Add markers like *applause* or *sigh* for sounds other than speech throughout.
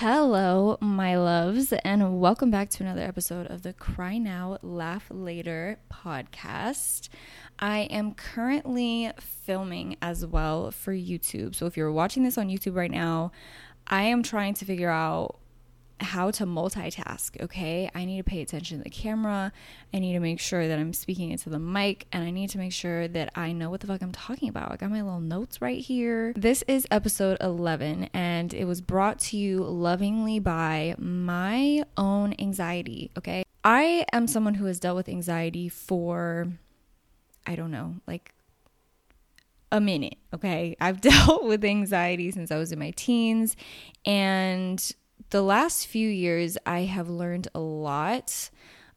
Hello, my loves, and welcome back to another episode of the Cry Now, Laugh Later podcast. I am currently filming as well for YouTube. So if you're watching this on YouTube right now, I am trying to figure out how to multitask, okay? I need to pay attention to the camera. I need to make sure that I'm speaking into the mic and I need to make sure that I know what the fuck I'm talking about. I got my little notes right here. This is episode 11 and it was brought to you lovingly by my own anxiety, okay? I am someone who has dealt with anxiety for I don't know, like a minute, okay? I've *laughs* dealt with anxiety since I was in my teens and the last few years, I have learned a lot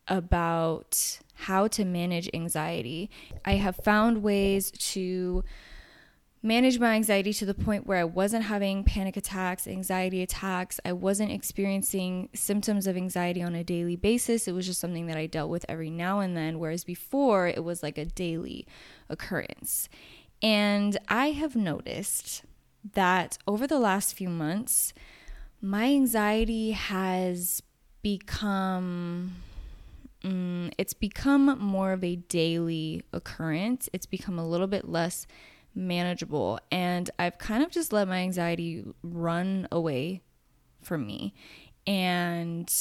about how to manage anxiety. I have found ways to manage my anxiety to the point where I wasn't having panic attacks, anxiety attacks. I wasn't experiencing symptoms of anxiety on a daily basis. It was just something that I dealt with every now and then, whereas before it was like a daily occurrence. And I have noticed that over the last few months, my anxiety has become mm, it's become more of a daily occurrence. It's become a little bit less manageable. And i've kind of just let my anxiety run away from me. And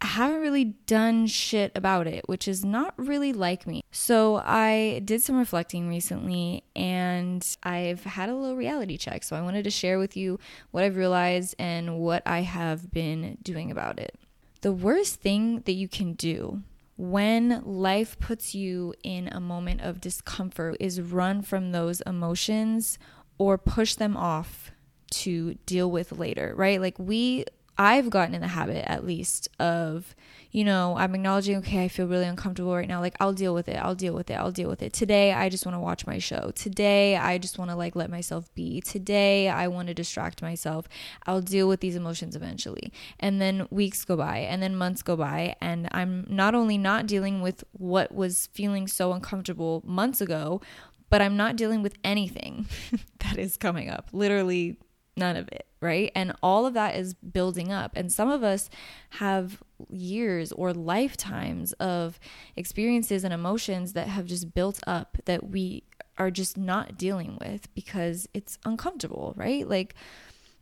I haven't really done shit about it, which is not really like me. So I did some reflecting recently and I've had a little reality check. So I wanted to share with you what I've realized and what I have been doing about it. The worst thing that you can do when life puts you in a moment of discomfort is run from those emotions or push them off to deal with later, right? Like we I've gotten in the habit at least of, you know, I'm acknowledging, okay, I feel really uncomfortable right now. Like, I'll deal with it. I'll deal with it. I'll deal with it. Today, I just want to watch my show. Today, I just want to like let myself be. Today, I want to distract myself. I'll deal with these emotions eventually. And then weeks go by and then months go by. And I'm not only not dealing with what was feeling so uncomfortable months ago, but I'm not dealing with anything *laughs* that is coming up. Literally none of it, right? And all of that is building up. And some of us have years or lifetimes of experiences and emotions that have just built up that we are just not dealing with because it's uncomfortable, right? Like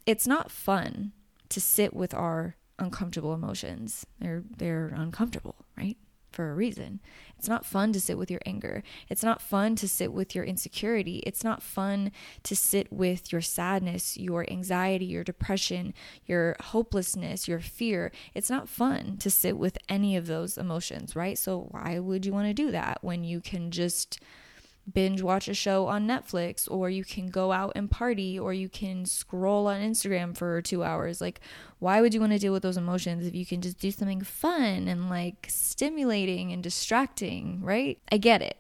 it's not fun to sit with our uncomfortable emotions. They're they're uncomfortable, right? For a reason. It's not fun to sit with your anger. It's not fun to sit with your insecurity. It's not fun to sit with your sadness, your anxiety, your depression, your hopelessness, your fear. It's not fun to sit with any of those emotions, right? So, why would you want to do that when you can just binge watch a show on Netflix, or you can go out and party, or you can scroll on Instagram for two hours. Like, why would you want to deal with those emotions if you can just do something fun and like stimulating and distracting, right? I get it.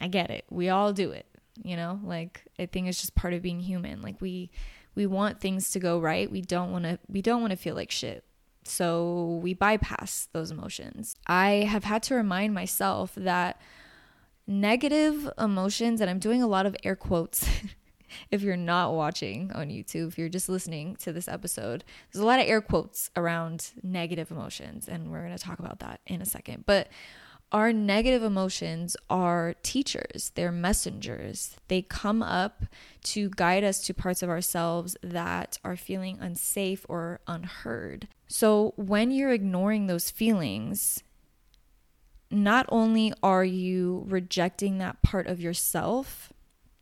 I get it. We all do it, you know? Like, I think it's just part of being human. Like, we. We want things to go right. We don't want to we don't want to feel like shit. So we bypass those emotions. I have had to remind myself that negative emotions, and I'm doing a lot of air quotes. *laughs* if you're not watching on YouTube, if you're just listening to this episode, there's a lot of air quotes around negative emotions, and we're going to talk about that in a second. But our negative emotions are teachers, they're messengers. They come up to guide us to parts of ourselves that are feeling unsafe or unheard. So when you're ignoring those feelings, not only are you rejecting that part of yourself,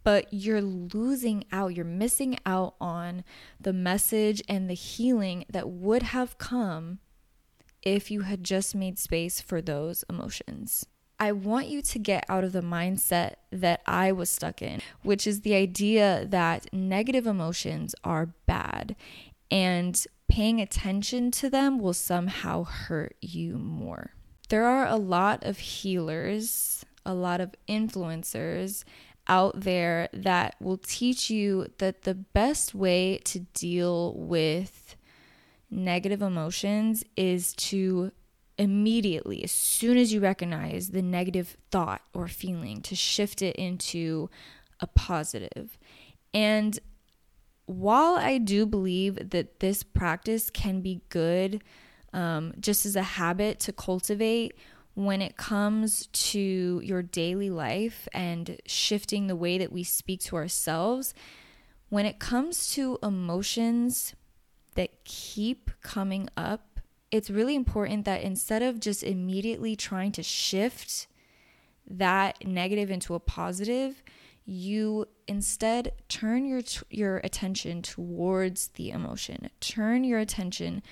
but you're losing out, you're missing out on the message and the healing that would have come if you had just made space for those emotions. I want you to get out of the mindset that I was stuck in, which is the idea that negative emotions are bad and paying attention to them will somehow hurt you more there are a lot of healers, a lot of influencers out there that will teach you that the best way to deal with negative emotions is to immediately, as soon as you recognize the negative thought or feeling, to shift it into a positive. And while I do believe that this practice can be good um, just as a habit to cultivate when it comes to your daily life and shifting the way that we speak to ourselves, when it comes to emotions that keep coming up, it's really important that instead of just immediately trying to shift that negative into a positive, you instead turn your your attention towards the emotion. Turn your attention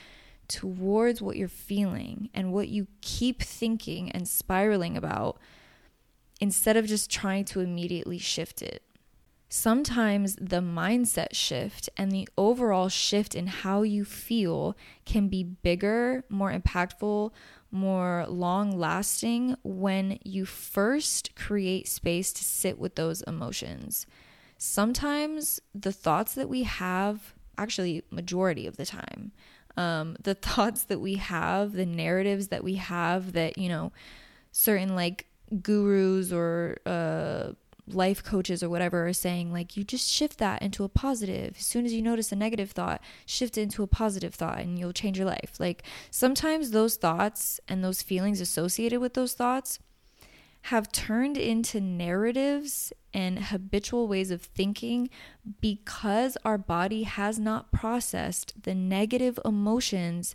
towards what you're feeling and what you keep thinking and spiraling about instead of just trying to immediately shift it. Sometimes the mindset shift and the overall shift in how you feel can be bigger, more impactful, more long lasting when you first create space to sit with those emotions. Sometimes the thoughts that we have, actually, majority of the time, um, the *laughs* thoughts that we have, the narratives that we have that, you know, certain like gurus or uh, life coaches or whatever are saying, like, you just shift that into a positive. As soon as you notice a negative thought, shift it into a positive thought and you'll change your life. Like, sometimes those thoughts and those feelings associated with those thoughts have turned into narratives and habitual ways of thinking because our body has not processed the negative emotions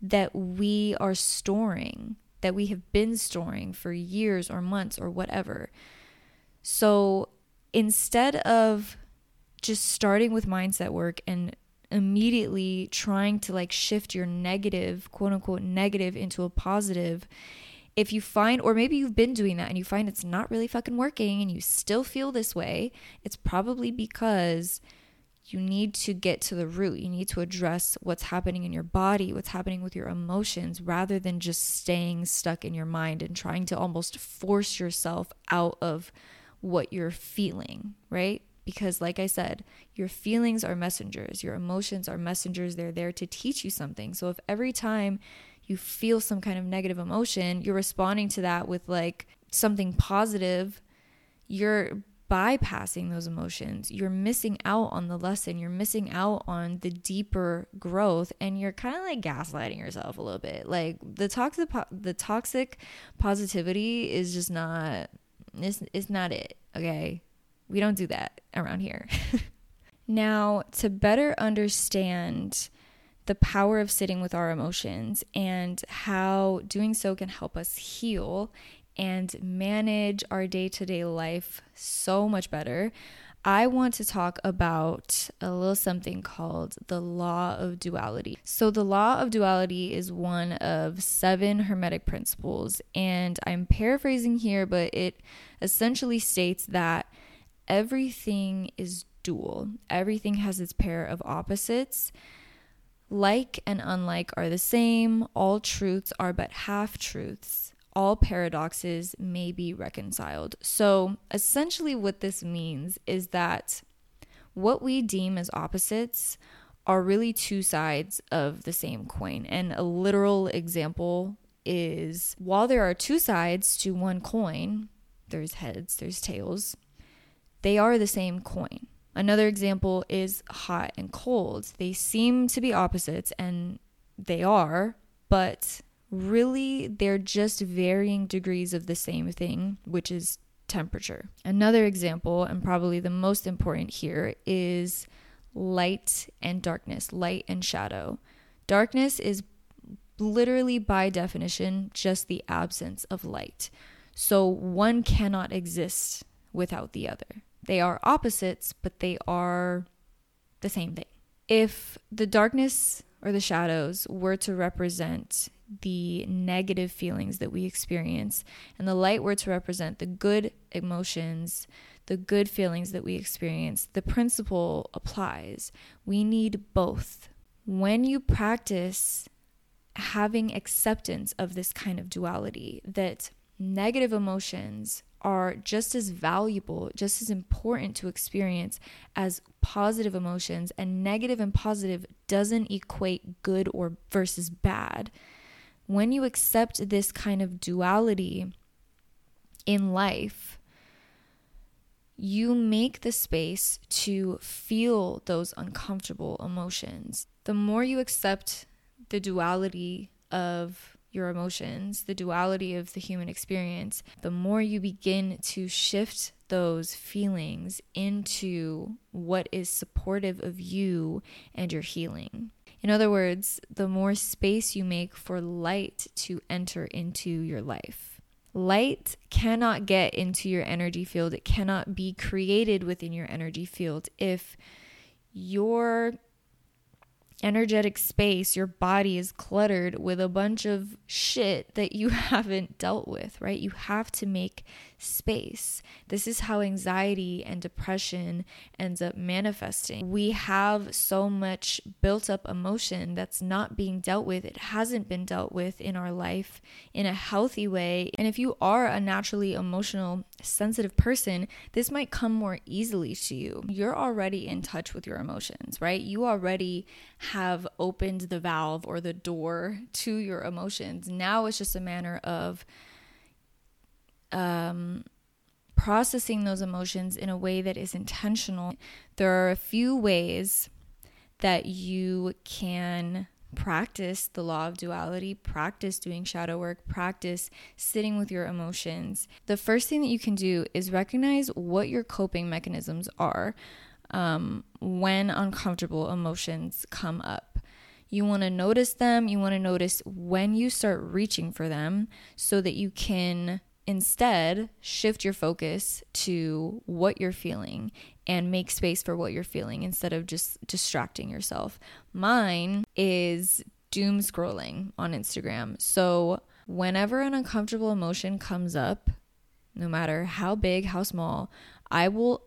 that we are storing, that we have been storing for years or months or whatever. So instead of just starting with mindset work and immediately trying to like shift your negative, quote unquote, negative into a positive, if you find, or maybe you've been doing that and you find it's not really fucking working and you still feel this way, it's probably because you need to get to the root. You need to address what's happening in your body, what's happening with your emotions, rather than just staying stuck in your mind and trying to almost force yourself out of what you're feeling, right? Because, like I said, your feelings are messengers, your emotions are messengers. They're there to teach you something. So, if every time you feel some kind of negative emotion, you're responding to that with like something positive, you're bypassing those emotions. You're missing out on the lesson. You're missing out on the deeper growth and you're kind of like gaslighting yourself a little bit. Like the toxic the toxic positivity is just not it's, it's not it, okay? We don't do that around here. *laughs* now, to better understand the power of sitting with our emotions and how doing so can help us heal and manage our day to day life so much better, I want to talk about a little something called the law of duality. So, the law of duality is one of seven Hermetic principles, and I'm paraphrasing here, but it essentially states that everything is dual, everything has its pair of opposites. Like and unlike are the same, all truths are but half truths. All paradoxes may be reconciled. So, essentially, what this means is that what we deem as opposites are really two sides of the same coin. And a literal example is while there are two sides to one coin, there's heads, there's tails, they are the same coin. Another example is hot and cold. They seem to be opposites, and they are, but really they're just varying degrees of the same thing, which is temperature. Another example, and probably the most important here, is light and darkness, light and shadow. Darkness is literally, by definition, just the absence of light. So one cannot exist without the other. They are opposites, but they are the same thing. If the darkness or the shadows were to represent the negative feelings that we experience, and the light were to represent the good emotions, the good feelings that we experience, the principle applies. We need both. When you practice having acceptance of this kind of duality, that negative emotions are just as valuable, just as important to experience as positive emotions, and negative and positive doesn't equate good or versus bad. When you accept this kind of duality in life, you make the space to feel those uncomfortable emotions. The more you accept the duality of your emotions, the duality of the human experience, the more you begin to shift those feelings into what is supportive of you and your healing. In other words, the more space you make for light to enter into your life. Light cannot get into your energy field, it cannot be created within your energy field if your energetic space, your body is cluttered with a bunch of shit that you *laughs* haven't dealt with, right? You have to make space. This is how anxiety and depression ends up manifesting. We have so much built up emotion that's not being dealt with. It hasn't been dealt with in our life in a healthy way. And if you are a naturally emotional, sensitive person, this might come more easily to you. You're already in touch with your emotions, right? You already have opened the valve or the door to your emotions. Now it's just a matter of um, processing those emotions in a way that is intentional. There are a few ways that you can practice the law of duality, practice doing shadow work, practice sitting with your emotions. The first thing that you can do is recognize what your coping mechanisms are um, when uncomfortable emotions come up. You want to notice them. You want to notice when you start reaching for them so that you can instead shift your focus to what you're feeling and make space for what you're feeling instead of just distracting yourself. Mine is doom scrolling on Instagram. So, whenever an uncomfortable emotion comes up, no matter how big, how small, I will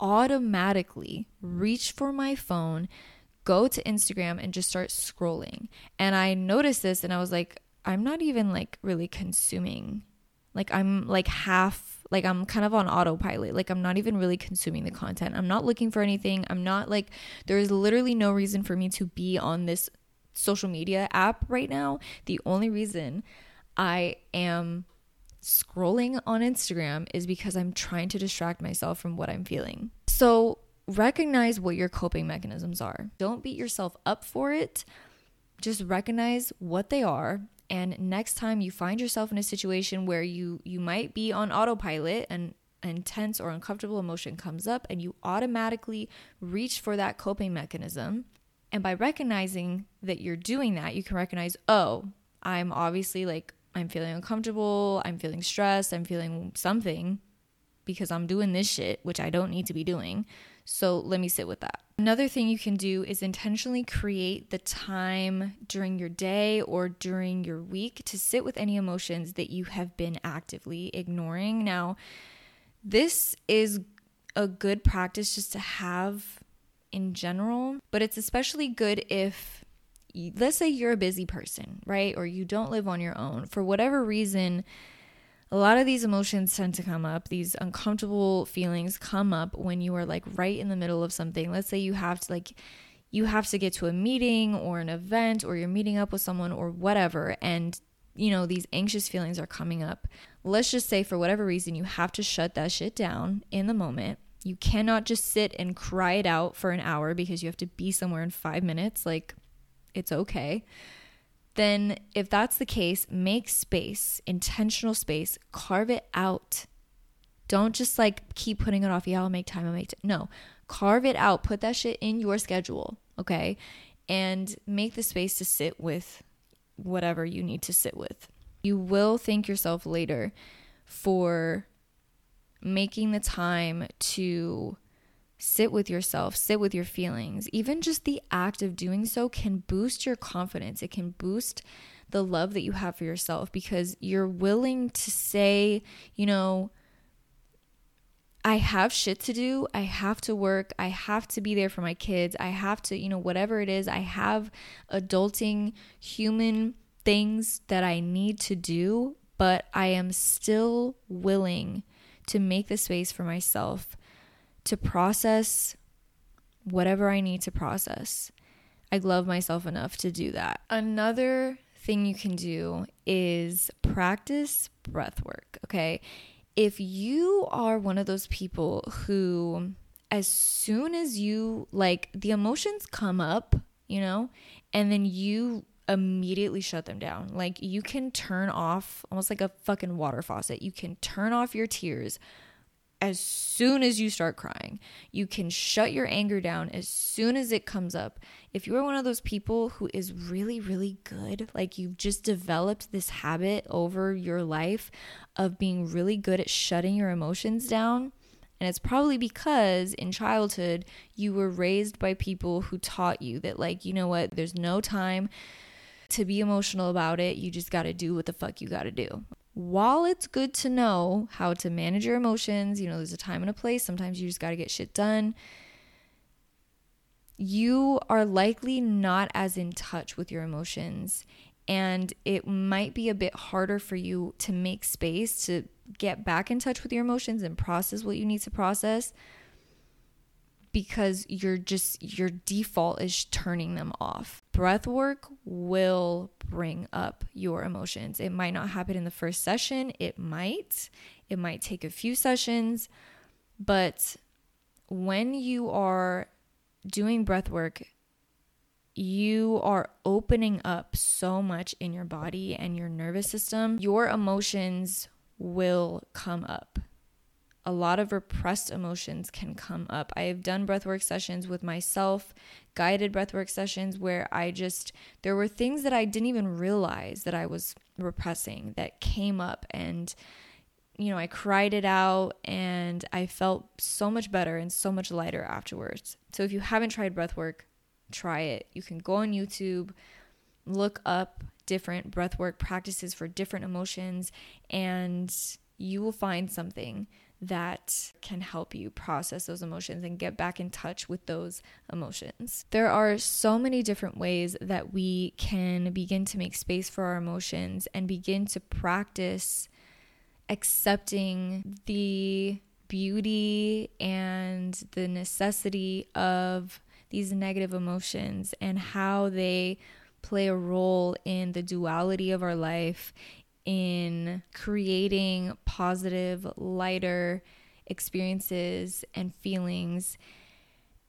automatically reach for my phone, go to Instagram, and just start scrolling. And I noticed this and I was like, I'm not even like really consuming like I'm like half like I'm kind of on autopilot. Like I'm not even really consuming the content. I'm not looking for anything. I'm not like there is literally no reason for me to be on this social media app right now. The only reason I am scrolling on Instagram is because I'm trying to distract myself from what I'm feeling. So, recognize what your coping mechanisms are. Don't beat yourself up for it. Just recognize what they are and next time you find yourself in a situation where you you might be on autopilot and an intense or uncomfortable emotion comes up and you automatically reach for that coping mechanism. And by recognizing that you're doing that you can recognize oh i'm obviously like i'm feeling uncomfortable i'm feeling stressed i'm feeling something because i'm doing this shit which i don't need to be doing so let me sit with that Another thing you can do is intentionally create the time during your day or during your week to sit with any emotions that you have been actively ignoring. Now, this is a good practice just to have in general, but it's especially good if let's say you're a busy person, right? Or you don't live on your own. For whatever reason, a lot of these emotions tend to come up. These uncomfortable feelings come up when you are like right in the middle of something. Let's say you have to like you have to get to a meeting or an event or you're meeting up with someone or whatever and you know these anxious feelings are coming up. Let's just say for whatever reason you have to shut that shit down in the moment. You cannot just sit and cry it out for an hour because you have to be somewhere in 5 minutes like it's okay then if that's the case, make space, intentional space, carve it out. Don't just like keep putting it off. Yeah, I'll make time. I'll make time. No, carve it out. Put that shit in your schedule. Okay. And make the space to sit with whatever you need to sit with. You will thank yourself later for making the time to sit with yourself, sit with your feelings. Even just the act of doing so can boost your confidence. It can boost the love that you have for yourself because you're willing to say, you know, I have shit to do. I have to work. I have to be there for my kids. I have to, you know, whatever it is, I have adulting human things that I need to do, but I am still willing to make the space for myself to process whatever I need to process. I love myself enough to do that. Another thing you can do is practice breath work, okay? if you are one of those people who, as soon as you like the emotions come up, you know, and then you immediately shut them down. Like you can turn off almost like a fucking water faucet. You can turn off your tears as soon as you start crying. You can shut your anger down as soon as it comes up. If you're one of those people who is really, really good, like you've just developed this habit over your life of being really good at shutting your emotions down, and it's probably because in childhood you were raised by people who taught you that, like, you know what, there's no time to be emotional about it. You just got to do what the fuck you got to do. While it's good to know how to manage your emotions, you know, there's a time and a place. Sometimes you just got to get shit done. You are likely not as in touch with your emotions. And it might be a bit harder for you to make space to get back in touch with your emotions and process what you need to process because you're just your default is turning them off. Breath work will bring up your emotions. It might not happen in the first session, it might. It might take a few sessions, but when you are doing breath work, you are opening up so much in your body and your nervous system. Your emotions will come up a lot of repressed emotions can come up. I have done breathwork sessions with myself, guided breathwork sessions where I just, there were things that I didn't even realize that I was repressing that came up and, you know, I cried it out and I felt so much better and so much lighter afterwards. So if you haven't tried breathwork, try it. You can go on YouTube, look up different breathwork practices for different emotions, and you will find something that can help you process those emotions and get back in touch with those emotions. There are so many different ways that we can begin to make space for our emotions and begin to practice accepting the beauty and the necessity of these negative emotions and how they play a role in the duality of our life in creating positive, lighter experiences and feelings.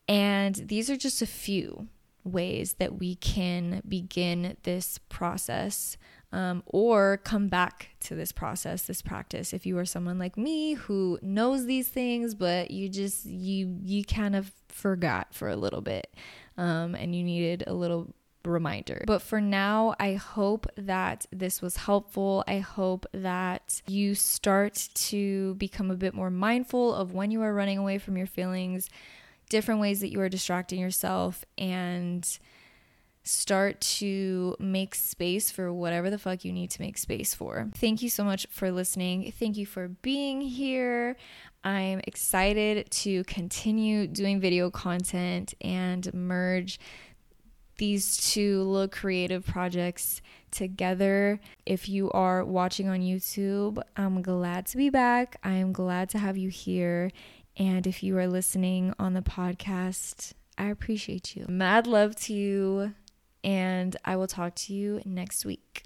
And these are just a few ways that we can begin this process um, or come back to this process this practice if you are someone like me who knows these things but you just you you kind of forgot for a little bit um, and you needed a little reminder. But for now, I hope that this was helpful. I hope that you start to become a bit more mindful of when you are running away from your feelings, different ways that you are distracting yourself, and start to make space for whatever the fuck you need to make space for. Thank you so much for listening. Thank you for being here. I'm excited to continue doing video content and merge these two little creative projects together. If you are watching on YouTube, I'm glad to be back. I am glad to have you here. And if you are listening on the podcast, I appreciate you. Mad love to you. And I will talk to you next week.